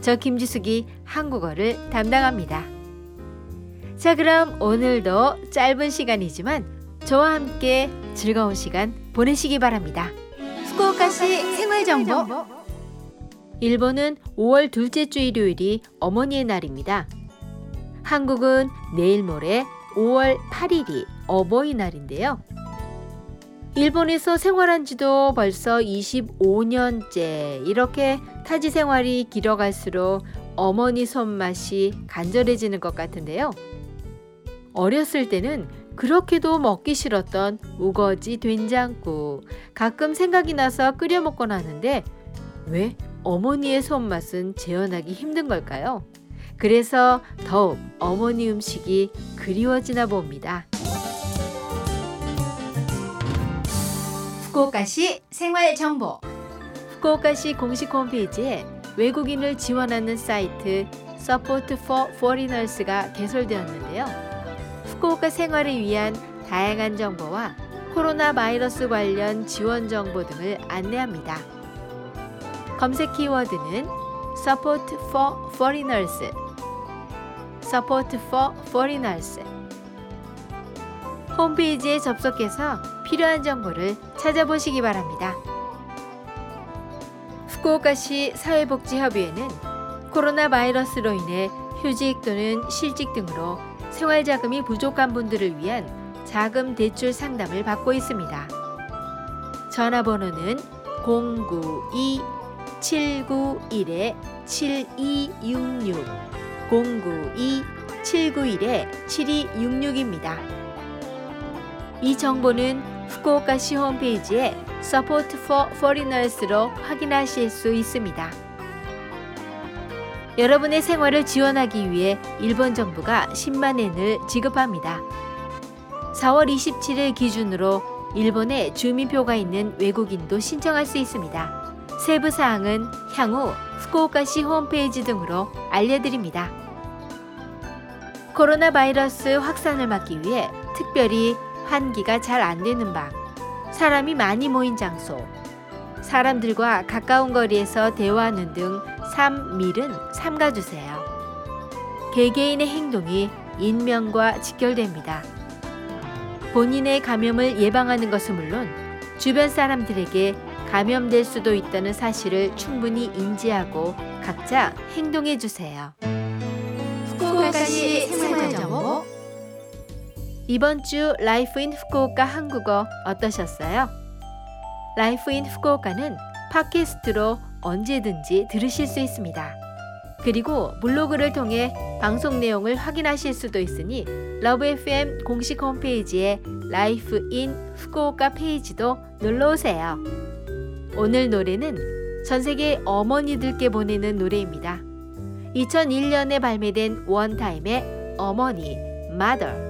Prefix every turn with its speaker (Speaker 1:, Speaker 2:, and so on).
Speaker 1: 저 김지숙이 한국어를 담당합니다. 자, 그럼 오늘도 짧은 시간이지만 저와 함께 즐거운 시간 보내시기 바랍니다. 후쿠오카시 생활 정보. 일본은 5월 둘째 주 일요일이 어머니의 날입니다. 한국은 내일 모레 5월 8일이 어버이날인데요. 일본에서 생활한 지도 벌써 25년째 이렇게 타지 생활이 길어갈수록 어머니 손맛이 간절해지는 것 같은데요. 어렸을 때는 그렇게도 먹기 싫었던 우거지 된장국 가끔 생각이 나서 끓여 먹곤 하는데 왜 어머니의 손맛은 재현하기 힘든 걸까요? 그래서 더욱 어머니 음식이 그리워지나 봅니다. 후쿠오카시 생활 정보. 후쿠오카시 공식 홈페이지에 외국인을 지원하는 사이트 Support for Foreigners가 개설되었는데요. 후쿠오카 생활을 위한 다양한 정보와 코로나 바이러스 관련 지원 정보 등을 안내합니다. 검색 키워드는 Support for Foreigners, Support for Foreigners. 홈페이지에 접속해서 필요한 정보를 찾아보시기 바랍니다. 후쿠오카시 사회복지협의회는 코로나 바이러스로 인해 휴직 또는 실직 등으로 생활자금이 부족한 분들을 위한 자금 대출 상담을 받고 있습니다. 전화번호는 092-791-7266 092-791-7266입니다. 이 정보는 후쿠오카시 홈페이지에 Support for Foreigners로 확인하실 수 있습니다. 여러분의 생활을 지원하기 위해 일본 정부가 10만 엔을 지급합니다. 4월 27일 기준으로 일본에 주민표가 있는 외국인도 신청할 수 있습니다. 세부 사항은 향후 후쿠오카시 홈페이지 등으로 알려드립니다. 코로나 바이러스 확산을 막기 위해 특별히 환기가 잘 안 되는 방, 사람이 많이 모인 장소, 사람들과 가까운 거리에서 대화하는 등 3밀은 삼가주세요. 개개인의 행동이 인명과 직결됩니다. 본인의 감염을 예방하는 것은 물론 주변 사람들에게 감염될 수도 있다는 사실을 충분히 인지하고 각자 행동해 주세요. 후쿠오카시 생활정보 이번 주 Life in Fukuoka 한국어 어떠셨어요? Life in Fukuoka는 팟캐스트로 언제든지 들으실 수 있습니다. 그리고 블로그를 통해 방송 내용을 확인하실 수도 있으니 Love FM 공식 홈페이지에 Life in Fukuoka 페이지도 놀러 오세요. 오늘 노래는 전 세계 어머니들께 보내는 노래입니다. 2001년에 발매된 원타임의 어머니, mother.